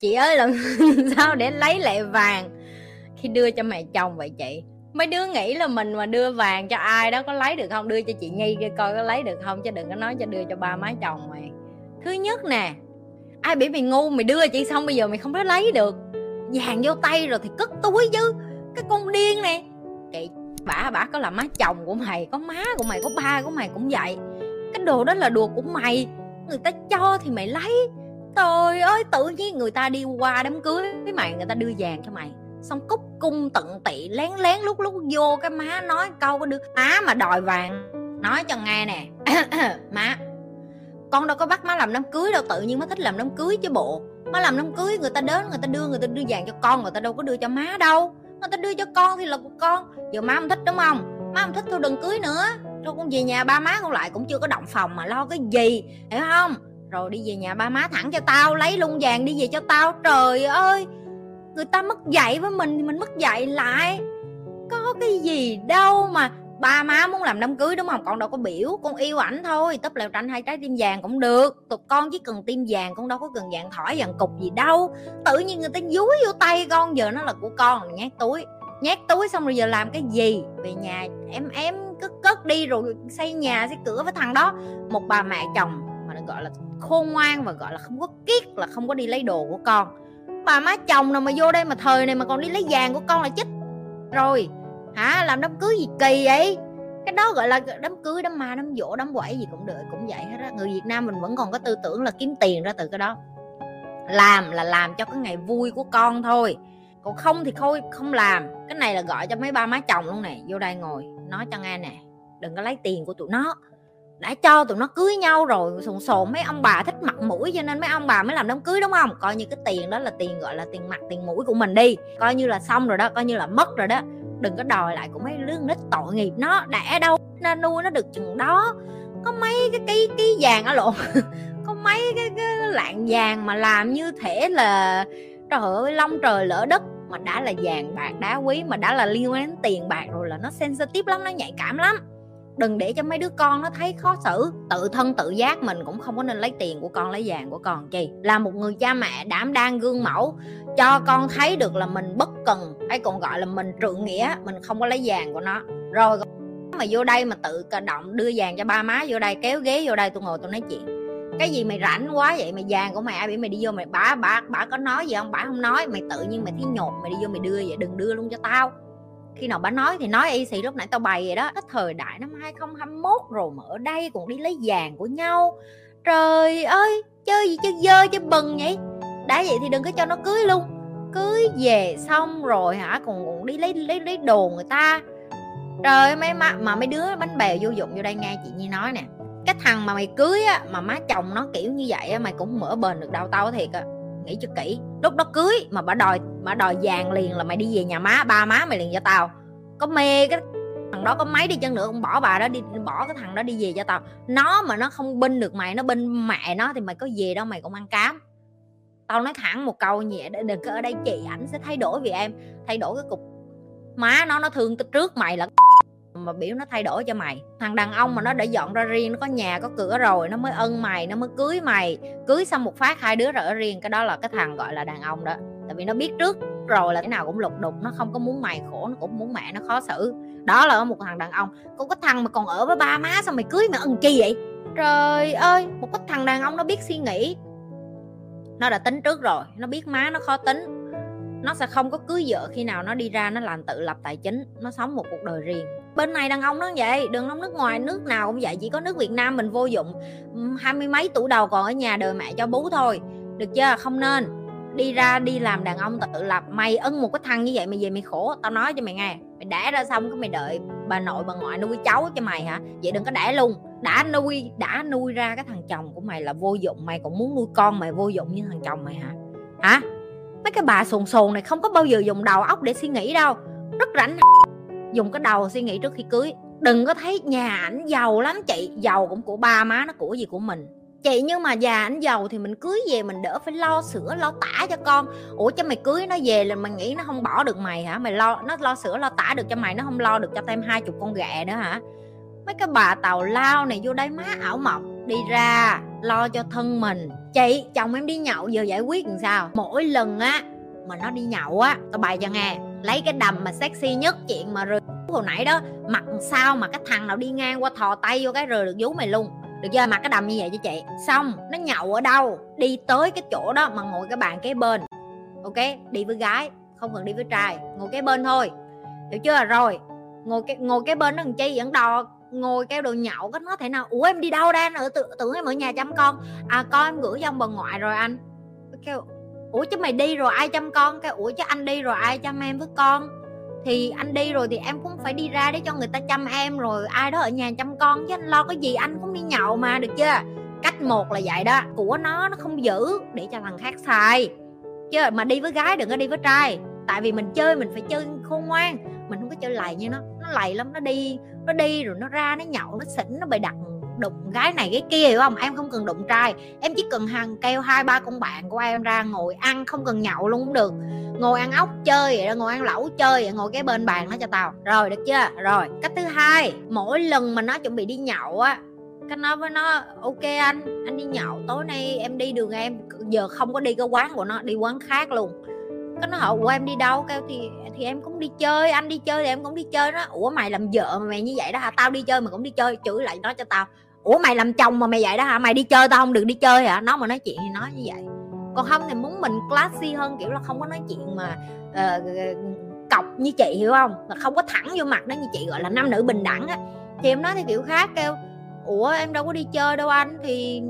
chị ơi làm sao để lấy lại vàng khi đưa cho mẹ chồng vậy chị? Mấy đứa nghĩ là mình mà đưa vàng cho ai đó có lấy được không? Đưa cho chị nhi kia coi có lấy được không chứ đừng có nói cho đưa cho ba má chồng mày. Thứ nhất nè ai bị mày ngu mày đưa chị xong bây giờ mày không có lấy được. Vàng vô tay rồi thì cất túi chứ cái con điên này. Chị bả bả có là má chồng của mày có má của mày có ba của mày cũng vậy. Cái đồ đó là đồ của mày người ta cho thì mày lấy trời ơi, tự nhiên người ta đi qua đám cưới với mày, người ta đưa vàng cho mày. Xong cúc cung tận tị, lén lén lúc lúc vô cái má nói câu có được má mà đòi vàng. Nói cho nghe nè. Má, con đâu có bắt má làm đám cưới đâu, tự nhiên má thích làm đám cưới chứ bộ. Má làm đám cưới, người ta đến, người ta đưa, người ta đưa vàng cho con, người ta đâu có đưa cho má đâu. Người ta đưa cho con thì là của con. Giờ má không thích, đúng không? Má không thích, thôi đừng cưới nữa. Rồi con về nhà ba má con lại cũng chưa có động phòng mà lo cái gì, hiểu không? Rồi đi về nhà ba má thẳng cho tao, lấy luôn vàng đi về cho tao. Trời ơi, người ta mất dạy với mình thì mình mất dạy lại. Có cái gì đâu mà ba má muốn làm đám cưới đúng không? Con đâu có biểu, con yêu ảnh thôi. Tấp lèo tranh hai trái tim vàng cũng được. Tụi con chỉ cần tim vàng, con đâu có cần vàng thỏi, vàng cục gì đâu. Tự nhiên người ta dúi vô tay con, giờ nó là của con, nhét túi. Nhét túi xong rồi giờ làm cái gì? Về nhà em em cứ cất đi rồi xây nhà, xây cửa với thằng đó. Một bà mẹ chồng gọi là khôn ngoan và gọi là không có kiết, là không có đi lấy đồ của con. Bà má chồng nào mà vô đây mà thời này mà còn đi lấy vàng của con là chết rồi. Hả? Làm đám cưới gì kỳ vậy? Cái đó gọi là đám cưới, đám ma, đám dỗ, đám quẩy gì cũng được, cũng vậy hết á. Người việt nam mình vẫn còn có tư tưởng là kiếm tiền ra từ cái đó. Làm là làm cho cái ngày vui của con thôi. Còn không thì thôi, không làm. Cái này là gọi cho mấy ba má chồng luôn nè. Vô đây ngồi, nói cho nghe nè. Đừng có lấy tiền của tụi nó đã cho tụi nó cưới nhau rồi sồn sồn mấy ông bà thích mặt mũi cho nên mấy ông bà mới làm đám cưới đúng không? Coi như cái tiền đó là tiền gọi là tiền mặt tiền mũi của mình đi. Coi như là xong rồi đó coi như là mất rồi đó. Đừng có đòi lại của mấy đứa nít tội nghiệp nó đã đâu nó nuôi nó được chừng đó. Có mấy cái cái cái vàng ở lộn có mấy cái, cái lạng vàng mà làm như thể là trời ơi long trời lỡ đất. Mà đã là vàng bạc đá quý mà đã là liên quan đến tiền bạc rồi là nó sensitive lắm nó nhạy cảm lắm đừng để cho mấy đứa con nó thấy khó xử. Tự thân tự giác mình cũng không có nên lấy tiền của con, lấy vàng của con chi. Là một người cha mẹ đảm đang gương mẫu, cho con thấy được là mình bất cần hay còn gọi là mình trượng nghĩa, mình không có lấy vàng của nó. Rồi mà vô đây mà tự cờ động đưa vàng cho ba má vô đây, kéo ghế vô đây, tôi ngồi tôi nói chuyện. Cái gì mày rảnh quá vậy? Mày vàng của mày à? ai bị mày đi vô mày, bả bả bả có nói gì không? Bả không nói. Mày tự nhiên mày thấy nhột, mày đi vô mày đưa vậy, đừng đưa luôn cho tao khi nào bà nói thì nói y xì, lúc nãy tao bày vậy đó, cái thời đại năm 2021 rồi mà ở đây còn đi lấy vàng của nhau. Trời ơi, chơi gì chơi dơ chơi bừng vậy? Đã vậy thì đừng có cho nó cưới luôn. Cưới về xong rồi hả, còn còn đi lấy lấy lấy đồ người ta. Trời mấy má, mà mấy đứa bánh bèo vô dụng vô đây nghe chị nhi nói nè. Cái thằng mà mày cưới á, mà má chồng nó kiểu như vậy á, mày cũng mở bền được đâu, tao thiệt á nghĩ cho kỹ. Lúc đó cưới mà bà đòi bà đòi vàng liền là mày đi về nhà má, ba má mày liền cho tao. Có mê cái thằng đó có mấy đi chăng nữa cũng bỏ bà đó đi, bỏ cái thằng đó đi về cho tao. Nó mà nó không binh được mày, nó binh mẹ nó thì mày có về đâu, mày cũng ăn cám. Tao nói thẳng một câu nhẹ để đừng có ở đây chị ảnh sẽ thay đổi vì em. Thay đổi cái cục. Má nó nó thương trước mày là mà biểu nó thay đổi cho mày. Thằng đàn ông mà nó đã dọn ra riêng, nó có nhà, có cửa rồi, nó mới ân mày, nó mới cưới mày. Cưới xong một phát hai đứa rồi ở riêng, cái đó là cái thằng gọi là đàn ông đó. Tại vì nó biết trước rồi là cái nào cũng lục đục, nó không có muốn mày khổ, nó cũng muốn mẹ nó khó xử. Đó là một thằng đàn ông. Có cái thằng mà còn ở với ba má sao mày cưới mày ân kỳ vậy? Trời ơi, một cái thằng đàn ông nó biết suy nghĩ. Nó đã tính trước rồi, nó biết má nó khó tính. Nó sẽ không có cưới vợ khi nào nó đi ra, nó làm tự lập tài chính, nó sống một cuộc đời riêng bên này đàn ông nó vậy đừng ông nước ngoài, nước nào cũng vậy, chỉ có nước việt nam mình vô dụng. Hai mươi mấy tuổi đầu còn ở nhà đời mẹ cho bú thôi. Được chưa? Không nên. Đi ra, đi làm đàn ông tự lập. Mày ân một cái thằng như vậy mày về mày khổ. Tao nói cho mày nghe. Mày đẻ ra xong cái mày đợi bà nội, bà ngoại nuôi cháu cho mày hả? Vậy đừng có đẻ luôn. Đã nuôi đã nuôi ra cái thằng chồng của mày là vô dụng. Mày còn muốn nuôi con mày vô dụng như thằng chồng mày hả? Hả? Mấy cái bà sồn sồn này không có bao giờ dùng đầu óc để suy nghĩ đâu. Rất rảnh dùng cái đầu suy nghĩ trước khi cưới. Đừng có thấy nhà ảnh giàu lắm chị, giàu cũng của ba má, nó của gì của mình. Chị, nhưng mà già ảnh giàu thì mình cưới về mình đỡ phải lo sữa, lo tả cho con. Ủa, cho mày cưới nó về là mày nghĩ nó không bỏ được mày hả? Mày lo, nó lo sữa lo tả được cho mày, nó không lo được cho thêm hai chục con ghẹ nữa hả? Mấy cái bà tàu lao này vô đây má ảo mộng, đi ra lo cho thân mình. Chị, chồng em đi nhậu, giờ giải quyết làm sao? Mỗi lần á, mà nó đi nhậu á, tao bày cho nghe, lấy cái đầm mà sexy nhất chuyện mà rồi hồi nãy đó mặt sao mà cái thằng nào đi ngang qua thò tay vô cái rồi được vú mày luôn. Được chưa mặc cái đầm như vậy cho chị. Xong nó nhậu ở đâu? Đi tới cái chỗ đó mà ngồi cái bàn kế bên. Ok đi với gái không cần đi với trai. Ngồi kế bên thôi. Hiểu chưa? Rồi ngồi cái ngồi cái bên nó làm chi vẫn đò ngồi kêu đồ nhậu có nó thể nào ủa em đi đâu ra? Ở tưởng, tưởng em ở nhà chăm con. À con em gửi cho ông bà ngoại rồi anh. Kêu ủa chứ mày đi rồi ai chăm con? Cái ủa chứ anh đi rồi ai chăm em với con? Thì anh đi rồi thì em cũng phải đi ra để cho người ta chăm em rồi, ai đó ở nhà chăm con chứ anh lo cái gì, anh cũng đi nhậu mà, được chưa? Cách một là vậy đó, của nó nó không giữ để cho thằng khác xài. Chứ mà đi với gái đừng có đi với trai, tại vì mình chơi mình phải chơi khôn ngoan, mình không có chơi lầy như nó. Nó lầy lắm, nó đi nó đi rồi nó ra, nó nhậu, nó xỉn, nó bày đặt đụng gái này cái kia, hiểu không? Em không cần đụng trai, em chỉ cần hàng kêu hai ba con bạn của em ra ngồi ăn, không cần nhậu luôn cũng được ngồi ăn ốc chơi vậy đó, ngồi ăn lẩu chơi vậy, ngồi cái bên bàn nó cho tao. Rồi, được chưa? Rồi, cách thứ hai, mỗi lần mà nó chuẩn bị đi nhậu á, cái nói với nó ok anh anh đi nhậu, tối nay em đi đường em. Giờ không có đi cái quán của nó, đi quán khác luôn. Cái nó hỏi, ủa, em đi đâu? Kêu, thì thì em cũng đi chơi, anh đi chơi thì em cũng đi chơi. Đó ủa, mày làm vợ mà mày như vậy đó hả? Tao đi chơi mà cũng đi chơi, chửi lại nó cho tao. Ủa, mày làm chồng mà mày vậy đó hả? Mày đi chơi tao không được đi chơi hả? Nó mà nói chuyện thì nói như vậy còn không thì muốn mình classy hơn kiểu là không có nói chuyện mà uh, cọc như chị hiểu không? Là không có thẳng vô mặt đó như chị gọi là nam nữ bình đẳng á. Thì em nói thì kiểu khác kêu ủa em đâu có đi chơi đâu anh thì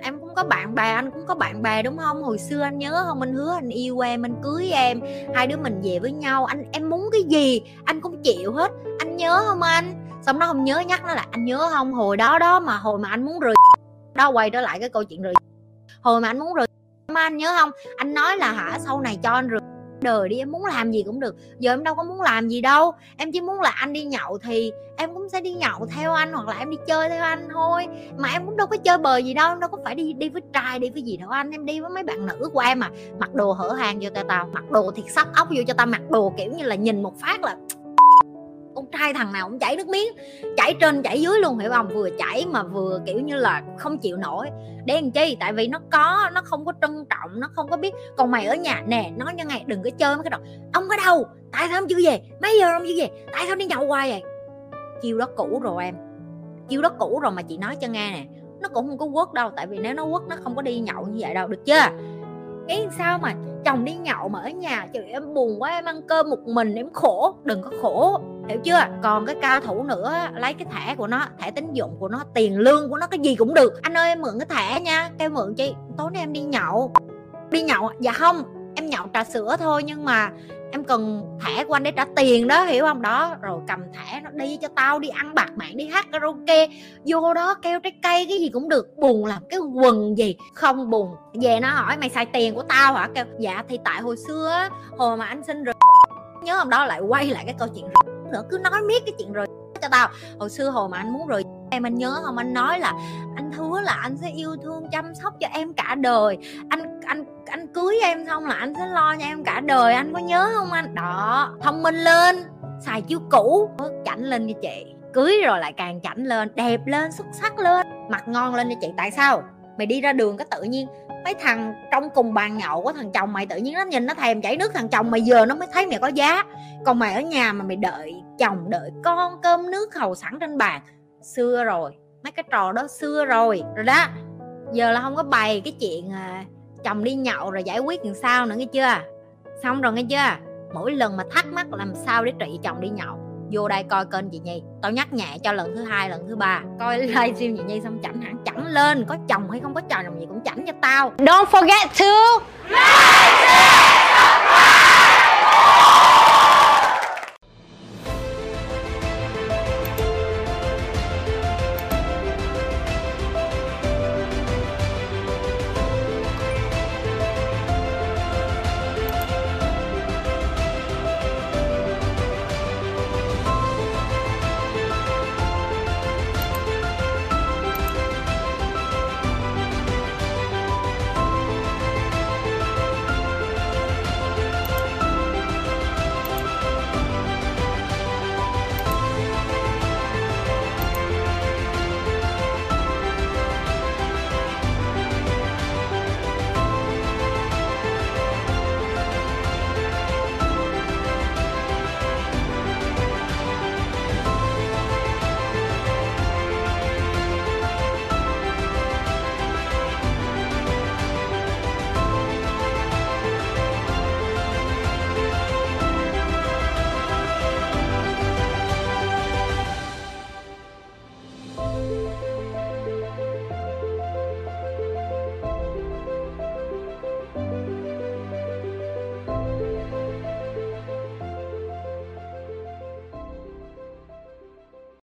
em cũng có bạn bè anh cũng có bạn bè đúng không? Hồi xưa anh nhớ không? Anh hứa anh yêu em anh cưới em hai đứa mình về với nhau. Anh em muốn cái gì anh cũng chịu hết. Anh nhớ không anh? Xong nó không nhớ nhắc nó là anh nhớ không? Hồi đó đó mà hồi mà anh muốn rời đó quay trở lại cái câu chuyện rời hồi mà anh muốn rời mà anh nhớ không? Anh nói là hả, sau này cho anh rượt đời đi, em muốn làm gì cũng được. Giờ em đâu có muốn làm gì đâu. Em chỉ muốn là anh đi nhậu thì em cũng sẽ đi nhậu theo anh hoặc là em đi chơi theo anh thôi. Mà em cũng đâu có chơi bời gì đâu, em đâu có phải đi đi với trai, đi với gì đâu. Anh, em đi với mấy bạn nữ của em mà mặc đồ hở hàng vô tao tao, mặc đồ thiệt sắp ốc vô cho tao, mặc đồ kiểu như là nhìn một phát là trai thằng nào cũng chảy nước miếng, chảy trên, chảy dưới luôn, hiểu không? Vừa chảy mà vừa, kiểu như là, không chịu nổi. Để làm chi? Tại vì nó có, nó không có trân trọng, nó không có biết. Còn mày ở nhà, nè, nói như ngày đừng có chơi mấy cái đó ông ở đâu? Tại sao ông chưa về? Mấy giờ ông chưa về? Tại sao đi nhậu hoài vậy? Chiêu đó cũ rồi em. Chiêu đó cũ rồi mà chị nói cho nghe nè, nó cũng không có quất đâu, tại vì nếu nó quất, nó không có đi nhậu như vậy đâu, được chưa? Nghĩ sao mà chồng đi nhậu mà ở nhà, trời em buồn quá, em ăn cơm một mình, em khổ, đừng có khổ hiểu chưa? Còn cái cao thủ nữa, lấy cái thẻ của nó, thẻ tín dụng của nó, tiền lương của nó, cái gì cũng được. Anh ơi, em mượn cái thẻ nha. Kêu mượn chi? Tối nay em đi nhậu. Đi nhậu à? dạ không, em nhậu trà sữa thôi nhưng mà em cần thẻ của anh để trả tiền đó, hiểu không? Đó, rồi cầm thẻ nó đi cho tao, đi ăn bạc mạng đi hát karaoke. Vô đó kêu trái cây, cái gì cũng được. Buồn làm cái quần gì? Không buồn. Về nó hỏi, mày xài tiền của tao hả? Kêu dạ thì tại hồi xưa hồi mà anh sinh rồi, nhớ hôm đó, lại quay lại cái câu chuyện nữa cứ nói miết cái chuyện rồi cho tao. Hồi xưa hồi mà anh muốn rồi, em anh nhớ không? Anh nói là, anh hứa là anh sẽ yêu thương, chăm sóc cho em cả đời. Anh anh anh cưới em xong là anh sẽ lo cho em cả đời. Anh có nhớ không anh? Đó, thông minh lên, xài chiêu cũ. Chảnh lên cho chị. Cưới rồi lại càng chảnh lên, đẹp lên, xuất sắc lên. Mặt ngon lên cho chị. Tại sao? Mày đi ra đường có tự nhiên mấy thằng trong cùng bàn nhậu của thằng chồng mày tự nhiên nó nhìn nó thèm chảy nước thằng chồng mày giờ nó mới thấy mày có giá. Còn mày ở nhà mà mày đợi chồng đợi con cơm nước hầu sẵn trên bàn. Xưa rồi mấy cái trò đó xưa rồi. Rồi đó giờ là không có bày cái chuyện à, chồng đi nhậu rồi giải quyết làm sao nữa nghe chưa? Xong rồi nghe chưa? Mỗi lần mà thắc mắc làm sao để trị chồng đi nhậu? Vô đây coi kênh chị nhi. Tao nhắc nhẹ cho lần thứ hai, lần thứ ba. Coi livestream chị nhi xong chảnh hẳn. Chẳng lên. Có chồng hay không có chồng gì cũng chảnh cho tao. Don't forget to like.